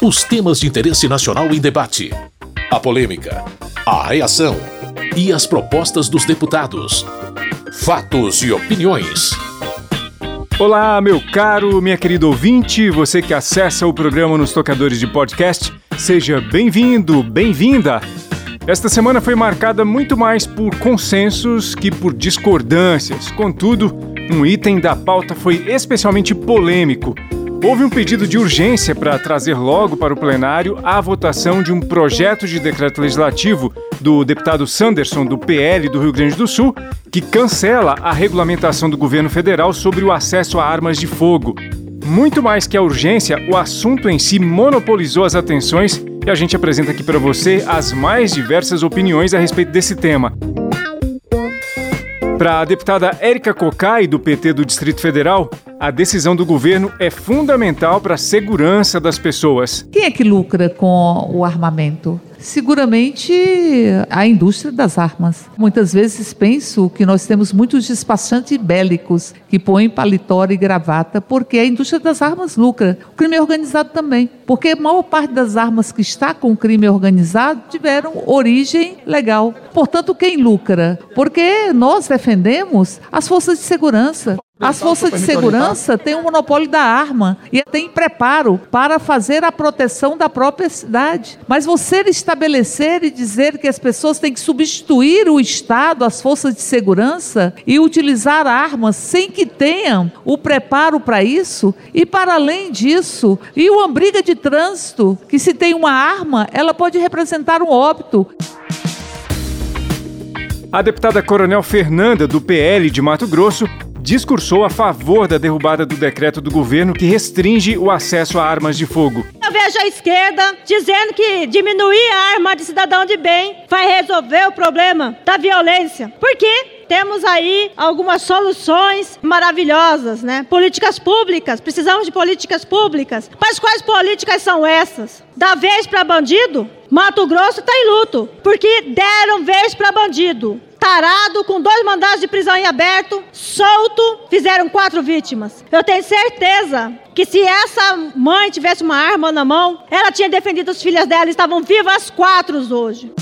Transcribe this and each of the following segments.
Os temas de interesse nacional em debate. A polêmica. A reação. E as propostas dos deputados. Fatos e opiniões. Olá, meu caro, minha querida ouvinte, você que acessa o programa nos tocadores de podcast, seja bem-vindo, bem-vinda. Esta semana foi marcada muito mais por consensos que por discordâncias. Contudo, um item da pauta foi especialmente polêmico. Houve um pedido de urgência para trazer logo para o plenário a votação de um projeto de decreto legislativo do deputado Sanderson, do PL do Rio Grande do Sul, que cancela a regulamentação do governo federal sobre o acesso a armas de fogo. Muito mais que a urgência, o assunto em si monopolizou as atenções e a gente apresenta aqui para você as mais diversas opiniões a respeito desse tema. Para a deputada Érica Cocai, do PT do Distrito Federal, a decisão do governo é fundamental para a segurança das pessoas. Quem é que lucra com o armamento? Seguramente a indústria das armas. Muitas vezes penso que nós temos muitos despachantes bélicos que põem paletó e gravata porque a indústria das armas lucra. O crime organizado também. Porque a maior parte das armas que está com o crime organizado tiveram origem legal. Portanto, quem lucra? Porque nós defendemos as forças de segurança. As forças de segurança têm o um monopólio da arma e têm preparo para fazer a proteção da própria cidade. Mas você estabelecer e dizer que as pessoas têm que substituir o Estado, as forças de segurança e utilizar armas sem que tenham o preparo para isso, e para além disso, e uma briga de trânsito, que se tem uma arma, ela pode representar um óbito. A deputada Coronel Fernanda, do PL de Mato Grosso, discursou a favor da derrubada do decreto do governo que restringe o acesso a armas de fogo. Eu vejo a esquerda dizendo que diminuir a arma de cidadão de bem vai resolver o problema da violência. Por quê? temos aí algumas soluções maravilhosas, né? Políticas públicas, precisamos de políticas públicas. Mas quais políticas são essas? Da vez para bandido? Mato Grosso está em luto, porque deram vez para bandido tarado, com dois mandados de prisão em aberto, solto, fizeram quatro vítimas. Eu tenho certeza que se essa mãe tivesse uma arma na mão, ela tinha defendido as filhas dela, estavam vivas as quatro hoje.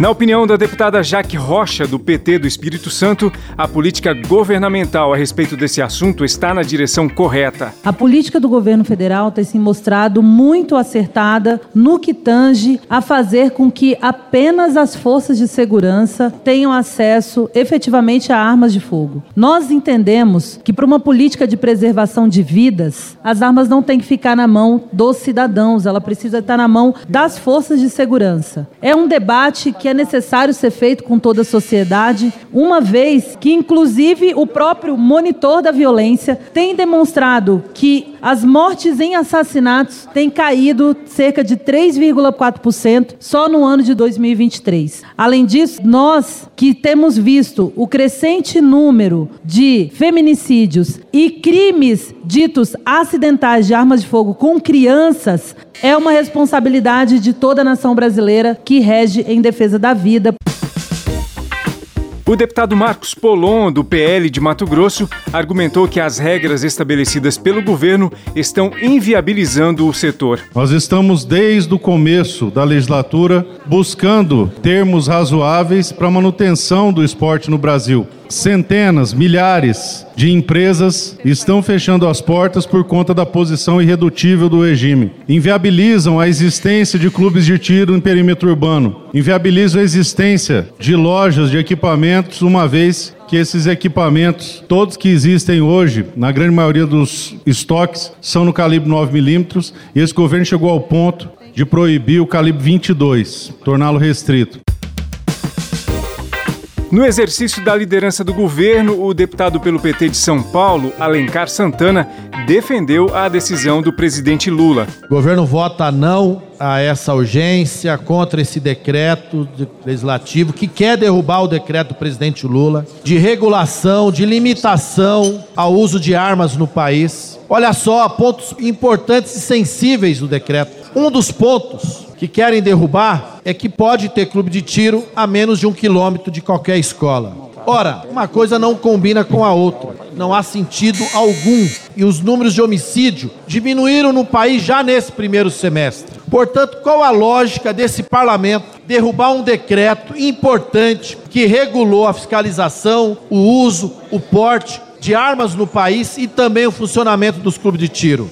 Na opinião da deputada Jaque Rocha, do PT do Espírito Santo, a política governamental a respeito desse assunto está na direção correta. A política do governo federal tem se mostrado muito acertada no que tange a fazer com que apenas as forças de segurança tenham acesso efetivamente a armas de fogo. Nós entendemos que, para uma política de preservação de vidas, as armas não têm que ficar na mão dos cidadãos, ela precisa estar na mão das forças de segurança. É um debate que que é necessário ser feito com toda a sociedade, uma vez que, inclusive, o próprio monitor da violência tem demonstrado que as mortes em assassinatos têm caído cerca de 3,4% só no ano de 2023. Além disso, nós que temos visto o crescente número de feminicídios e crimes ditos acidentais de armas de fogo com crianças, é uma responsabilidade de toda a nação brasileira que rege em defesa da vida. O deputado Marcos Polon, do PL de Mato Grosso, argumentou que as regras estabelecidas pelo governo estão inviabilizando o setor. Nós estamos desde o começo da legislatura buscando termos razoáveis para a manutenção do esporte no Brasil. Centenas, milhares de empresas estão fechando as portas por conta da posição irredutível do regime. Inviabilizam a existência de clubes de tiro em perímetro urbano. Inviabilizam a existência de lojas de equipamentos, uma vez que esses equipamentos, todos que existem hoje, na grande maioria dos estoques, são no calibre 9mm, e esse governo chegou ao ponto de proibir o calibre 22, torná-lo restrito. No exercício da liderança do governo, o deputado pelo PT de São Paulo, Alencar Santana, defendeu a decisão do presidente Lula. O governo vota não a essa urgência, contra esse decreto legislativo que quer derrubar o decreto do presidente Lula de regulação, de limitação ao uso de armas no país. Olha só, pontos importantes e sensíveis do decreto. Um dos pontos que querem derrubar é que pode ter clube de tiro a menos de um quilômetro de qualquer escola. Ora, uma coisa não combina com a outra. Não há sentido algum. E os números de homicídio diminuíram no país já nesse primeiro semestre. Portanto, qual a lógica desse parlamento derrubar um decreto importante que regulou a fiscalização, o uso, o porte de armas no país e também o funcionamento dos clubes de tiro?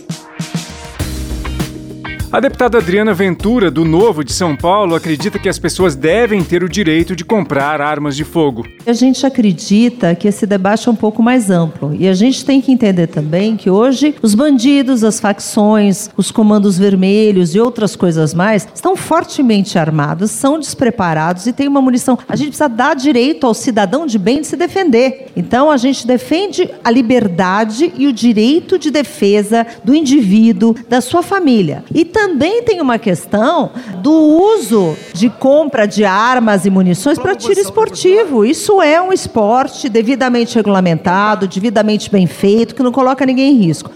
A deputada Adriana Ventura, do Novo de São Paulo, acredita que as pessoas devem ter o direito de comprar armas de fogo. A gente acredita que esse debate é um pouco mais amplo. E a gente tem que entender também que hoje os bandidos, as facções, os comandos vermelhos e outras coisas mais estão fortemente armados, são despreparados e têm uma munição. A gente precisa dar direito ao cidadão de bem de se defender. Então a gente defende a liberdade e o direito de defesa do indivíduo, da sua família. E também tem uma questão do uso de compra de armas e munições para tiro esportivo. Isso é um esporte devidamente regulamentado, devidamente bem feito, que não coloca ninguém em risco.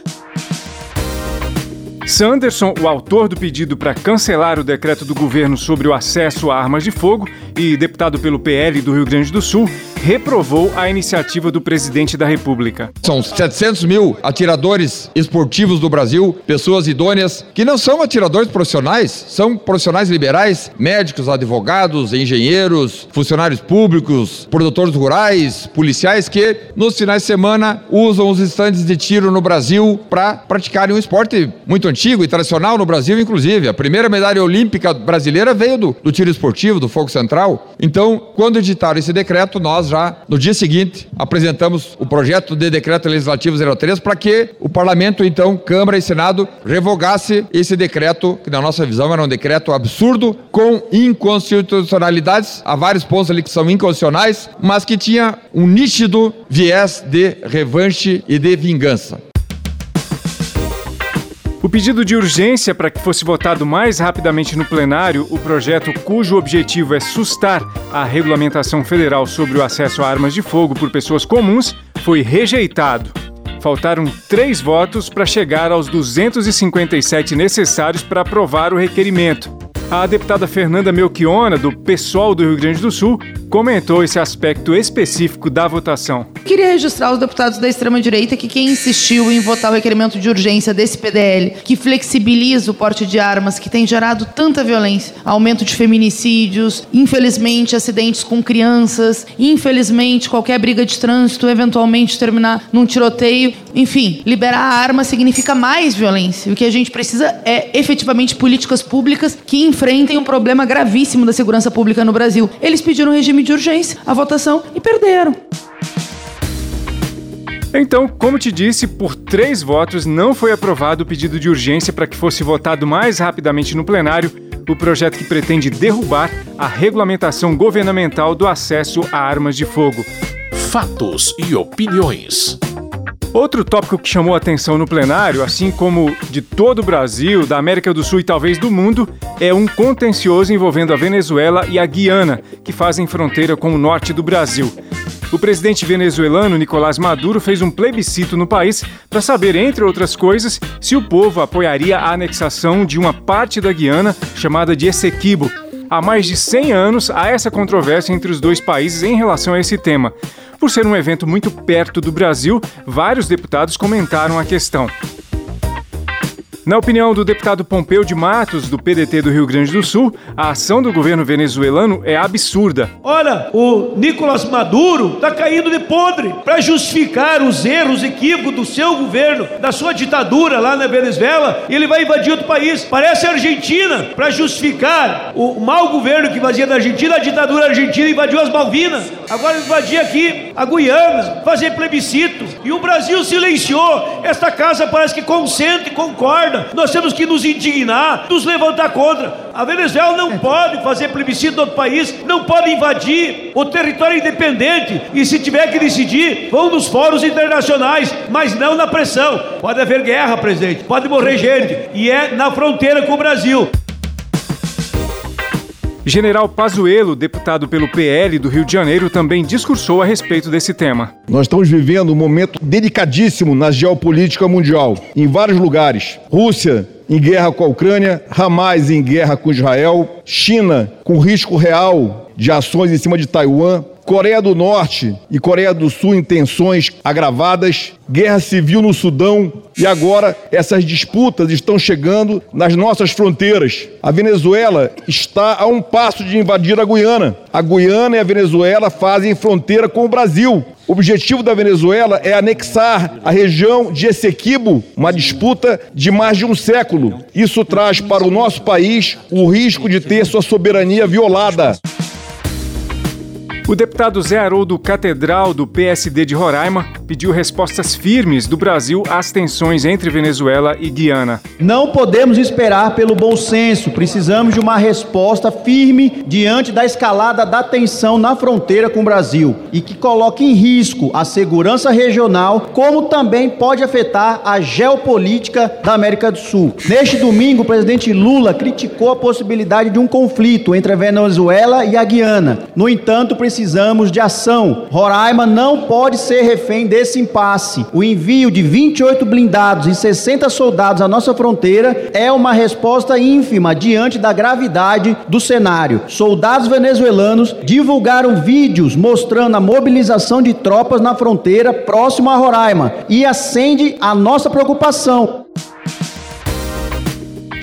Sanderson, o autor do pedido para cancelar o decreto do governo sobre o acesso a armas de fogo e deputado pelo PL do Rio Grande do Sul, reprovou a iniciativa do presidente da República. São 700 mil atiradores esportivos do Brasil, pessoas idôneas, que não são atiradores profissionais, são profissionais liberais, médicos, advogados, engenheiros, funcionários públicos, produtores rurais, policiais, que nos finais de semana usam os estandes de tiro no Brasil para praticarem um esporte muito antigo e tradicional no Brasil, inclusive. A primeira medalha olímpica brasileira veio do, do tiro esportivo, do fogo central. Então, quando editaram esse decreto, nós já já no dia seguinte apresentamos o projeto de decreto legislativo 03 para que o parlamento, então, Câmara e Senado, revogasse esse decreto, que na nossa visão era um decreto absurdo, com inconstitucionalidades, há vários pontos ali que são inconstitucionais, mas que tinha um nítido viés de revanche e de vingança. O pedido de urgência para que fosse votado mais rapidamente no plenário o projeto cujo objetivo é sustar a regulamentação federal sobre o acesso a armas de fogo por pessoas comuns foi rejeitado. Faltaram três votos para chegar aos 257 necessários para aprovar o requerimento. A deputada Fernanda Melchiona, do PSOL do Rio Grande do Sul, comentou esse aspecto específico da votação. Queria registrar os deputados da extrema-direita que quem insistiu em votar o requerimento de urgência desse PDL, que flexibiliza o porte de armas, que tem gerado tanta violência, aumento de feminicídios, infelizmente acidentes com crianças, infelizmente qualquer briga de trânsito eventualmente terminar num tiroteio, enfim, liberar a arma significa mais violência. O que a gente precisa é efetivamente políticas públicas que enfrentem um problema gravíssimo da segurança pública no Brasil. Eles pediram regime de urgência a votação e perderam. Então, como te disse, por três votos não foi aprovado o pedido de urgência para que fosse votado mais rapidamente no plenário o projeto que pretende derrubar a regulamentação governamental do acesso a armas de fogo. Fatos e opiniões. Outro tópico que chamou atenção no plenário, assim como de todo o Brasil, da América do Sul e talvez do mundo, é um contencioso envolvendo a Venezuela e a Guiana, que fazem fronteira com o norte do Brasil. O presidente venezuelano Nicolás Maduro fez um plebiscito no país para saber, entre outras coisas, se o povo apoiaria a anexação de uma parte da Guiana chamada de Essequibo. Há mais de 100 anos há essa controvérsia entre os dois países em relação a esse tema. Por ser um evento muito perto do Brasil, vários deputados comentaram a questão. Na opinião do deputado Pompeu de Matos, do PDT do Rio Grande do Sul, a ação do governo venezuelano é absurda. Olha, o Nicolás Maduro está caindo de podre para justificar os erros, equívocos do seu governo, da sua ditadura lá na Venezuela, e ele vai invadir outro país. Parece a Argentina, para justificar o mau governo que fazia na Argentina, a ditadura argentina invadiu as Malvinas. Agora invadir aqui a Guiana, fazer plebiscito. E o Brasil silenciou. Esta casa parece que consente, concorda nós temos que nos indignar, nos levantar contra. A Venezuela não pode fazer plebiscito no outro país, não pode invadir o território independente. E se tiver que decidir, vão nos fóruns internacionais, mas não na pressão. Pode haver guerra, presidente, pode morrer gente. E é na fronteira com o Brasil. General Pazuello, deputado pelo PL do Rio de Janeiro, também discursou a respeito desse tema. Nós estamos vivendo um momento delicadíssimo na geopolítica mundial, em vários lugares. Rússia em guerra com a Ucrânia, Hamas em guerra com Israel, China com risco real de ações em cima de Taiwan, Coreia do Norte e Coreia do Sul em tensões agravadas, guerra civil no Sudão e agora essas disputas estão chegando nas nossas fronteiras. A Venezuela está a um passo de invadir a Guiana. A Guiana e a Venezuela fazem fronteira com o Brasil. O objetivo da Venezuela é anexar a região de Essequibo, uma disputa de mais de um século. Isso traz para o nosso país o risco de ter sua soberania violada. O deputado Zé Haroldo Catedral, do PSD de Roraima, pediu respostas firmes do Brasil às tensões entre Venezuela e Guiana. Não podemos esperar pelo bom senso, precisamos de uma resposta firme diante da escalada da tensão na fronteira com o Brasil e que coloque em risco a segurança regional, como também pode afetar a geopolítica da América do Sul. Neste domingo, o presidente Lula criticou a possibilidade de um conflito entre a Venezuela e a Guiana. No entanto, precisamos de ação. Roraima não pode ser refém desse impasse. O envio de 28 blindados e 60 soldados à nossa fronteira é uma resposta ínfima diante da gravidade do cenário. Soldados venezuelanos divulgaram vídeos mostrando a mobilização de tropas na fronteira próximo a Roraima e acende a nossa preocupação.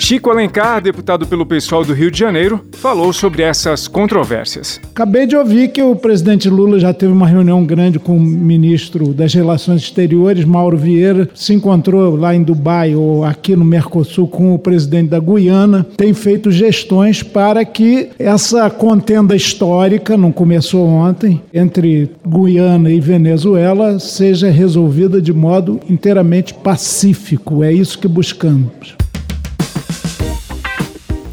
Chico Alencar, deputado pelo pessoal do Rio de Janeiro, falou sobre essas controvérsias. Acabei de ouvir que o presidente Lula já teve uma reunião grande com o ministro das Relações Exteriores, Mauro Vieira, se encontrou lá em Dubai ou aqui no Mercosul com o presidente da Guiana, tem feito gestões para que essa contenda histórica, não começou ontem, entre Guiana e Venezuela, seja resolvida de modo inteiramente pacífico. É isso que buscamos.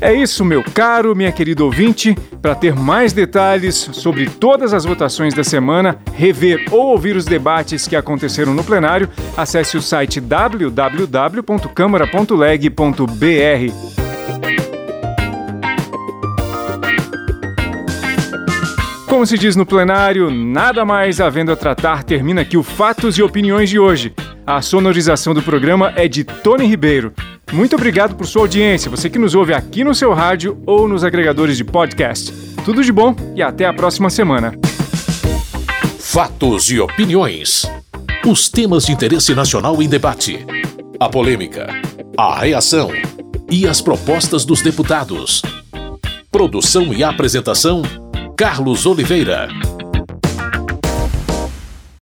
É isso, meu caro, minha querida ouvinte. Para ter mais detalhes sobre todas as votações da semana, rever ou ouvir os debates que aconteceram no plenário, acesse o site www.câmara.leg.br. Como se diz no plenário, nada mais havendo a tratar, termina aqui o Fatos e Opiniões de hoje. A sonorização do programa é de Tony Ribeiro. Muito obrigado por sua audiência, você que nos ouve aqui no seu rádio ou nos agregadores de podcast. Tudo de bom e até a próxima semana. Fatos e opiniões. Os temas de interesse nacional em debate. A polêmica, a reação e as propostas dos deputados. Produção e apresentação: Carlos Oliveira.